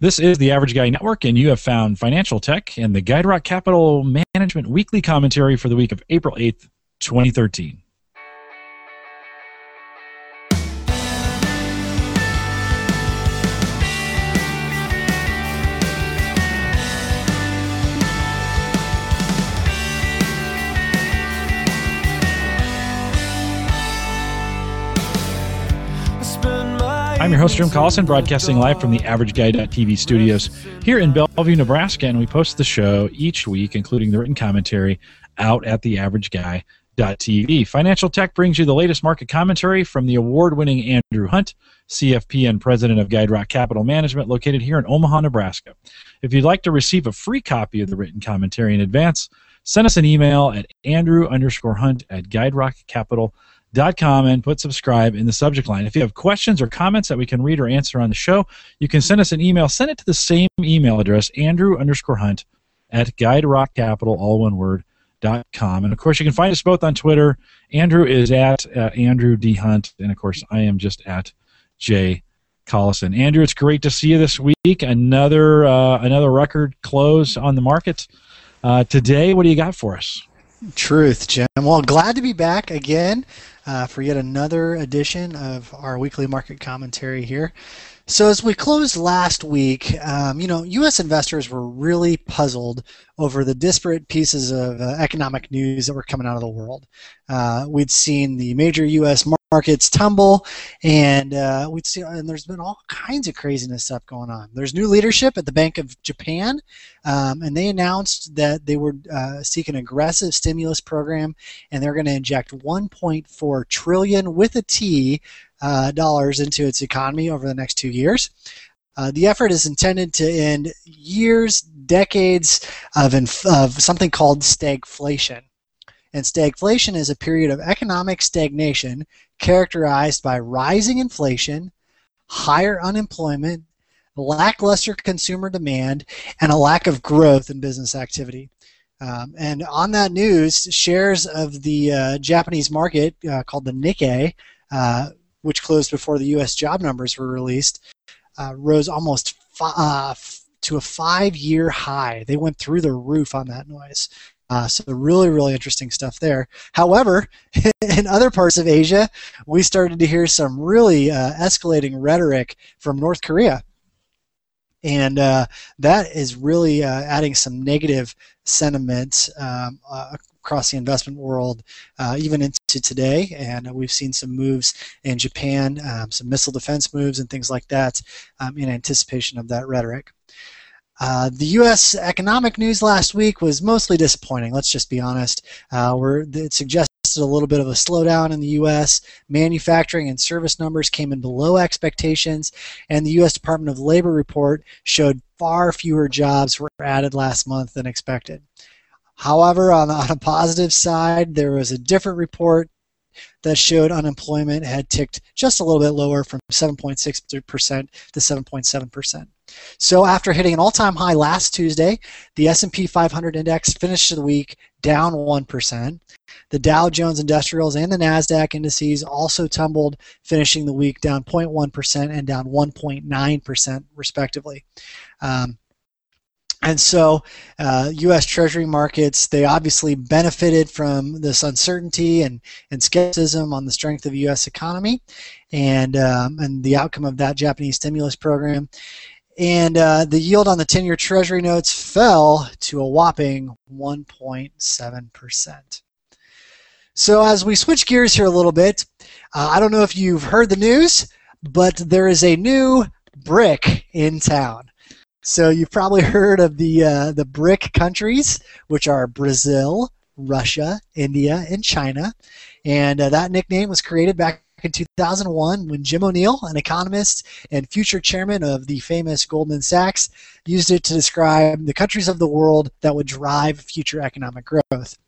This is the Average Guy Network, and you have found Financial Tech and the GuideRock Capital Management Weekly Commentary for the week of April 8th, 2013. I'm your host, Jim Collison, broadcasting live from the Average Guy.tv studios here in Bellevue, Nebraska, and we post the show each week, including the written commentary, out at the Average Guy.tv. Financial Tech brings you the latest market commentary from the award winning Andrew Hunt, CFP and president of GuideRock Capital Management, located here in Omaha, Nebraska. If you'd like to receive a free copy of the written commentary in advance, send us an email at andrew underscore hunt at guiderockcapital.com com and put subscribe in the subject line. If you have questions or comments that we can read or answer on the show, you can send us an email. Send it to the same email address, Andrew underscore Hunt at Guide Rock Capital, all one word, dot com. And of course, you can find us both on Twitter. Andrew is at uh, Andrew D. Hunt, and of course, I am just at J. Collison. Andrew, it's great to see you this week. Another uh, another record close on the market. Uh, today, what do you got for us? Truth, Jim. Well, glad to be back again uh, for yet another edition of our weekly market commentary here. So, as we closed last week, um, you know, U.S. investors were really puzzled over the disparate pieces of uh, economic news that were coming out of the world. Uh, we'd seen the major U.S. markets tumble, and uh, we'd see, and there's been all kinds of craziness stuff going on. There's new leadership at the Bank of Japan, um, and they announced that they would uh, seek an aggressive stimulus program, and they're going to inject 1.4 trillion with a T uh, dollars into its economy over the next two years. Uh, the effort is intended to end years, decades of, inf- of something called stagflation. And stagflation is a period of economic stagnation characterized by rising inflation, higher unemployment, lackluster consumer demand, and a lack of growth in business activity. Um, and on that news, shares of the uh, Japanese market uh, called the Nikkei uh, which closed before the U.S. job numbers were released, uh, rose almost fi- uh, to a five-year high. They went through the roof on that noise. Uh, so really, really interesting stuff there. However, in other parts of Asia, we started to hear some really uh, escalating rhetoric from North Korea and uh, that is really uh, adding some negative sentiment um, uh, across the investment world, uh, even into today. And we've seen some moves in Japan, um, some missile defense moves, and things like that um, in anticipation of that rhetoric. Uh, the U.S. economic news last week was mostly disappointing. Let's just be honest. Uh, it suggested a little bit of a slowdown in the U.S. Manufacturing and service numbers came in below expectations, and the U.S. Department of Labor report showed far fewer jobs were added last month than expected. However, on, on a positive side, there was a different report that showed unemployment had ticked just a little bit lower from 7.6% to 7.7%. So after hitting an all-time high last Tuesday, the S&P 500 index finished the week down 1%. The Dow Jones Industrials and the Nasdaq indices also tumbled, finishing the week down 0.1% and down 1.9% respectively. Um, and so, uh, U.S. Treasury markets, they obviously benefited from this uncertainty and, and skepticism on the strength of U.S. economy and, um, and the outcome of that Japanese stimulus program. And uh, the yield on the 10 year Treasury notes fell to a whopping 1.7%. So, as we switch gears here a little bit, uh, I don't know if you've heard the news, but there is a new brick in town. So you've probably heard of the uh, the BRIC countries, which are Brazil, Russia, India, and China. And uh, that nickname was created back in 2001 when Jim O'Neill, an economist and future chairman of the famous Goldman Sachs, used it to describe the countries of the world that would drive future economic growth.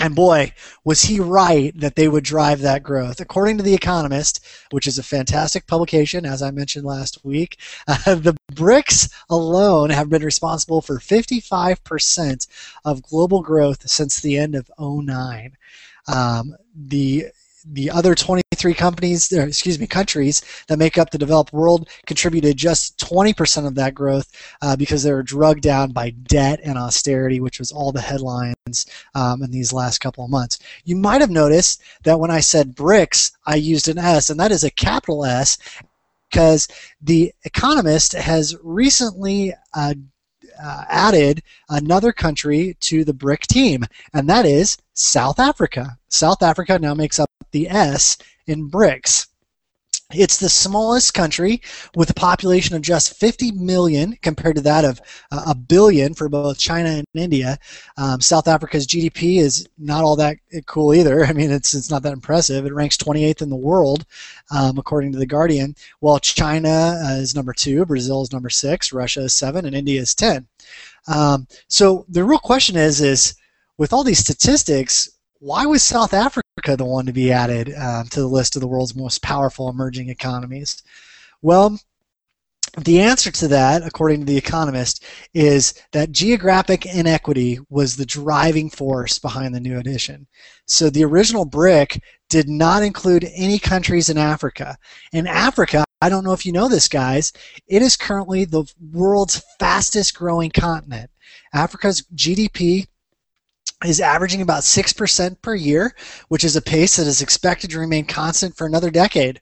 And boy, was he right that they would drive that growth. According to The Economist, which is a fantastic publication, as I mentioned last week, uh, the BRICS alone have been responsible for 55% of global growth since the end of 09. Um, the the other 23 companies, excuse me, countries that make up the developed world contributed just 20% of that growth uh, because they were drugged down by debt and austerity, which was all the headlines um, in these last couple of months. You might have noticed that when I said BRICS, I used an S, and that is a capital S because the Economist has recently uh, uh, added another country to the BRIC team, and that is South Africa. South Africa now makes up the S in BRICS. It's the smallest country with a population of just 50 million compared to that of uh, a billion for both China and India. Um, South Africa's GDP is not all that cool either. I mean, it's, it's not that impressive. It ranks 28th in the world, um, according to The Guardian, while China uh, is number two, Brazil is number six, Russia is seven, and India is 10. Um, so the real question is, is with all these statistics, why was South Africa the one to be added uh, to the list of the world's most powerful emerging economies? Well, the answer to that, according to The Economist, is that geographic inequity was the driving force behind the new addition. So the original BRIC did not include any countries in Africa. In Africa, I don't know if you know this, guys, it is currently the world's fastest growing continent. Africa's GDP is averaging about 6% per year, which is a pace that is expected to remain constant for another decade.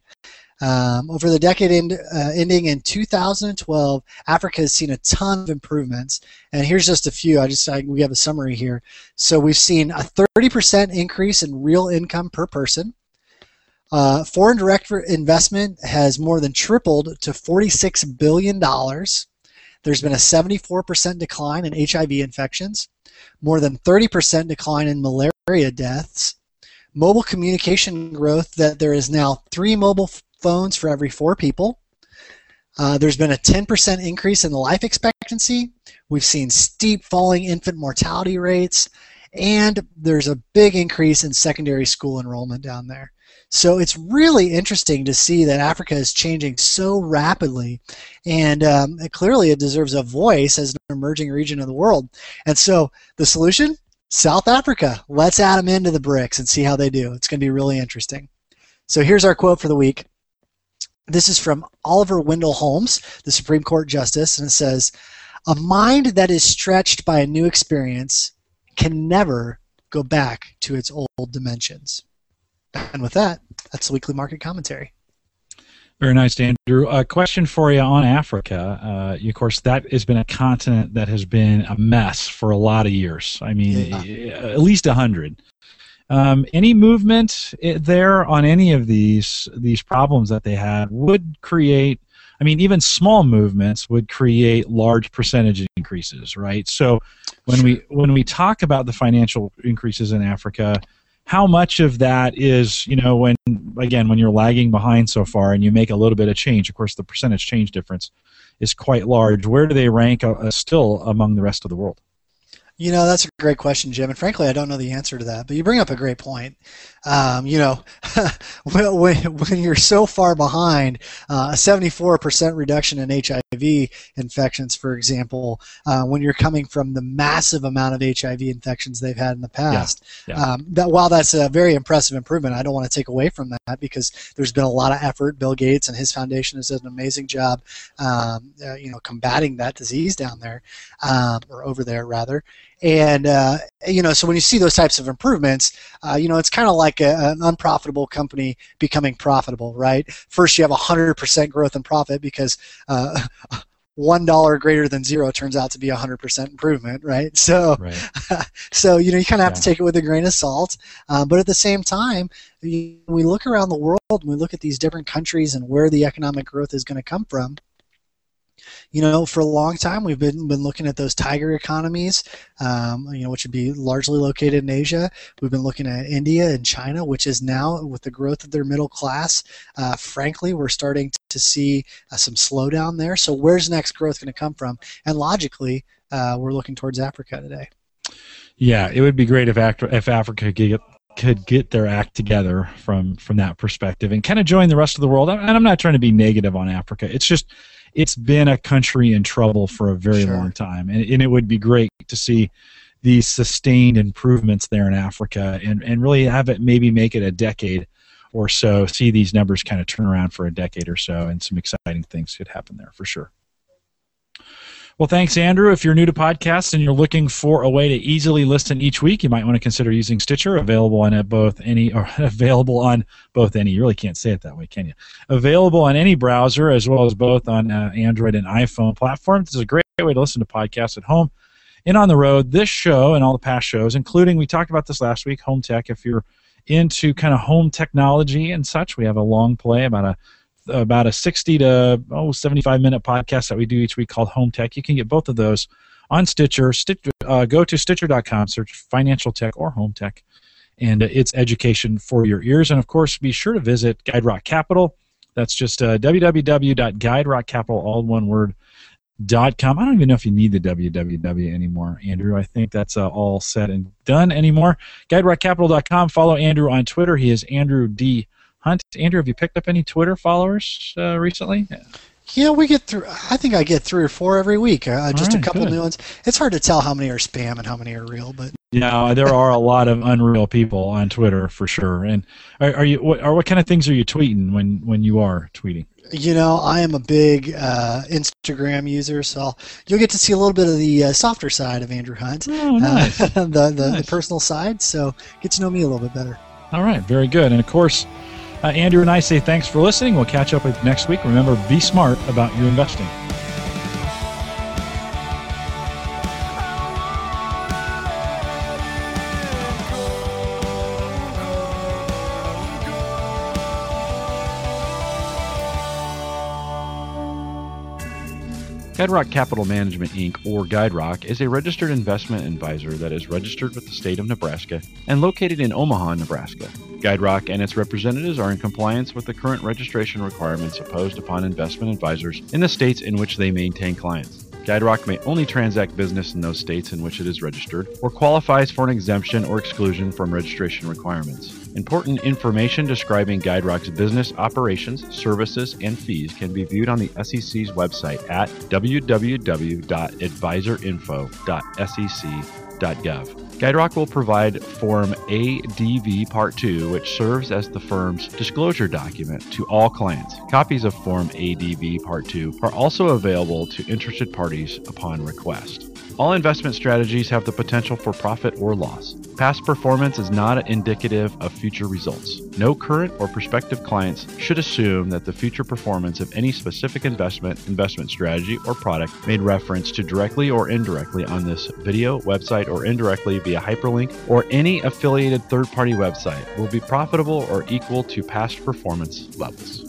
Um, over the decade end, uh, ending in 2012, Africa has seen a ton of improvements, and here's just a few. I just I, we have a summary here. So we've seen a 30% increase in real income per person. Uh, foreign direct investment has more than tripled to 46 billion dollars. There's been a 74% decline in HIV infections more than 30% decline in malaria deaths, mobile communication growth that there is now three mobile phones for every four people. Uh, there's been a 10% increase in the life expectancy. We've seen steep falling infant mortality rates, and there's a big increase in secondary school enrollment down there. So it's really interesting to see that Africa is changing so rapidly, and um, clearly it deserves a voice as an emerging region of the world. And so the solution? South Africa. Let's add them into the BRICS and see how they do. It's going to be really interesting. So here's our quote for the week. This is from Oliver Wendell Holmes, the Supreme Court Justice, and it says, A mind that is stretched by a new experience can never go back to its old dimensions. And with that, that's the weekly market commentary. Very nice, Andrew. A question for you on Africa. Uh, of course, that has been a continent that has been a mess for a lot of years. I mean, yeah. at least a hundred. Um, any movement eh, there on any of these these problems that they had would create. I mean, even small movements would create large percentage increases, right? So, when we when we talk about the financial increases in Africa, how much of that is you know when again when you're lagging behind so far and you make a little bit of change of course the percentage change difference is quite large. Where do they rank uh, still among the rest of the world you know, that's a great question, Jim. And frankly, I don't know the answer to that. But you bring up a great point. Um, you know, when, when you're so far behind, uh, a 74% reduction in HIV infections, for example, uh, when you're coming from the massive amount of HIV infections they've had in the past, yeah, yeah. Um, that while that's a very impressive improvement, I don't want to take away from that because there's been a lot of effort. Bill Gates and his foundation has done an amazing job, um, uh, you know, combating that disease down there, um, or over there rather. And uh, you know, so when you see those types of improvements, uh, you know, it's kind of like a, an unprofitable company becoming profitable, right? First, you have 100% growth in profit because uh, one dollar greater than zero turns out to be a hundred percent improvement, right? So, right. so you know, you kind of have yeah. to take it with a grain of salt. Um, but at the same time, we look around the world and we look at these different countries and where the economic growth is going to come from you know, for a long time we've been been looking at those tiger economies, um, you know, which would be largely located in Asia. We've been looking at India and China, which is now with the growth of their middle class. Uh, frankly, we're starting to see uh, some slowdown there. So where's next growth going to come from? And logically, uh, we're looking towards Africa today. Yeah, it would be great if, if Africa could get could get their act together from from that perspective and kind of join the rest of the world. And I'm not trying to be negative on Africa. It's just it's been a country in trouble for a very sure. long time, and, and it would be great to see these sustained improvements there in Africa and, and really have it maybe make it a decade or so see these numbers kind of turn around for a decade or so, and some exciting things could happen there for sure. Well, thanks, Andrew. If you're new to podcasts and you're looking for a way to easily listen each week, you might want to consider using Stitcher, available on both any or available on both any. You really can't say it that way, can you? Available on any browser as well as both on uh, Android and iPhone platforms. This is a great way to listen to podcasts at home and on the road. This show and all the past shows, including we talked about this last week, home tech. If you're into kind of home technology and such, we have a long play about a about a 60 to oh 75 minute podcast that we do each week called Home Tech. You can get both of those on Stitcher. Stitcher uh, go to Stitcher.com, search Financial Tech or Home Tech, and uh, it's education for your ears. And of course, be sure to visit Guide Rock Capital. That's just uh, www.guiderockcapital, all one word. Dot com. I don't even know if you need the www anymore, Andrew. I think that's uh, all said and done anymore. GuideRockCapital.com. Follow Andrew on Twitter. He is Andrew D. Hunt. Andrew, have you picked up any Twitter followers uh, recently? Yeah, we get through. I think I get three or four every week. Uh, just right, a couple good. new ones. It's hard to tell how many are spam and how many are real, but yeah, there are a lot of unreal people on Twitter for sure. And are, are you what, or what kind of things are you tweeting when when you are tweeting? You know, I am a big uh, Instagram user, so you'll get to see a little bit of the uh, softer side of Andrew Hunt, oh, nice. the the, nice. the personal side. So get to know me a little bit better. All right, very good. And of course uh, Uh, Andrew and I say thanks for listening. We'll catch up next week. Remember, be smart about your investing. GuideRock Capital Management Inc., or GuideRock, is a registered investment advisor that is registered with the state of Nebraska and located in Omaha, Nebraska. GuideRock and its representatives are in compliance with the current registration requirements imposed upon investment advisors in the states in which they maintain clients. GuideRock may only transact business in those states in which it is registered or qualifies for an exemption or exclusion from registration requirements. Important information describing GuideRock's business operations, services, and fees can be viewed on the SEC's website at www.adviserinfo.sec.gov. GuideRock will provide Form ADV Part 2, which serves as the firm's disclosure document to all clients. Copies of Form ADV Part 2 are also available to interested parties upon request. All investment strategies have the potential for profit or loss. Past performance is not indicative of future results. No current or prospective clients should assume that the future performance of any specific investment, investment strategy, or product made reference to directly or indirectly on this video, website, or indirectly via hyperlink or any affiliated third party website will be profitable or equal to past performance levels.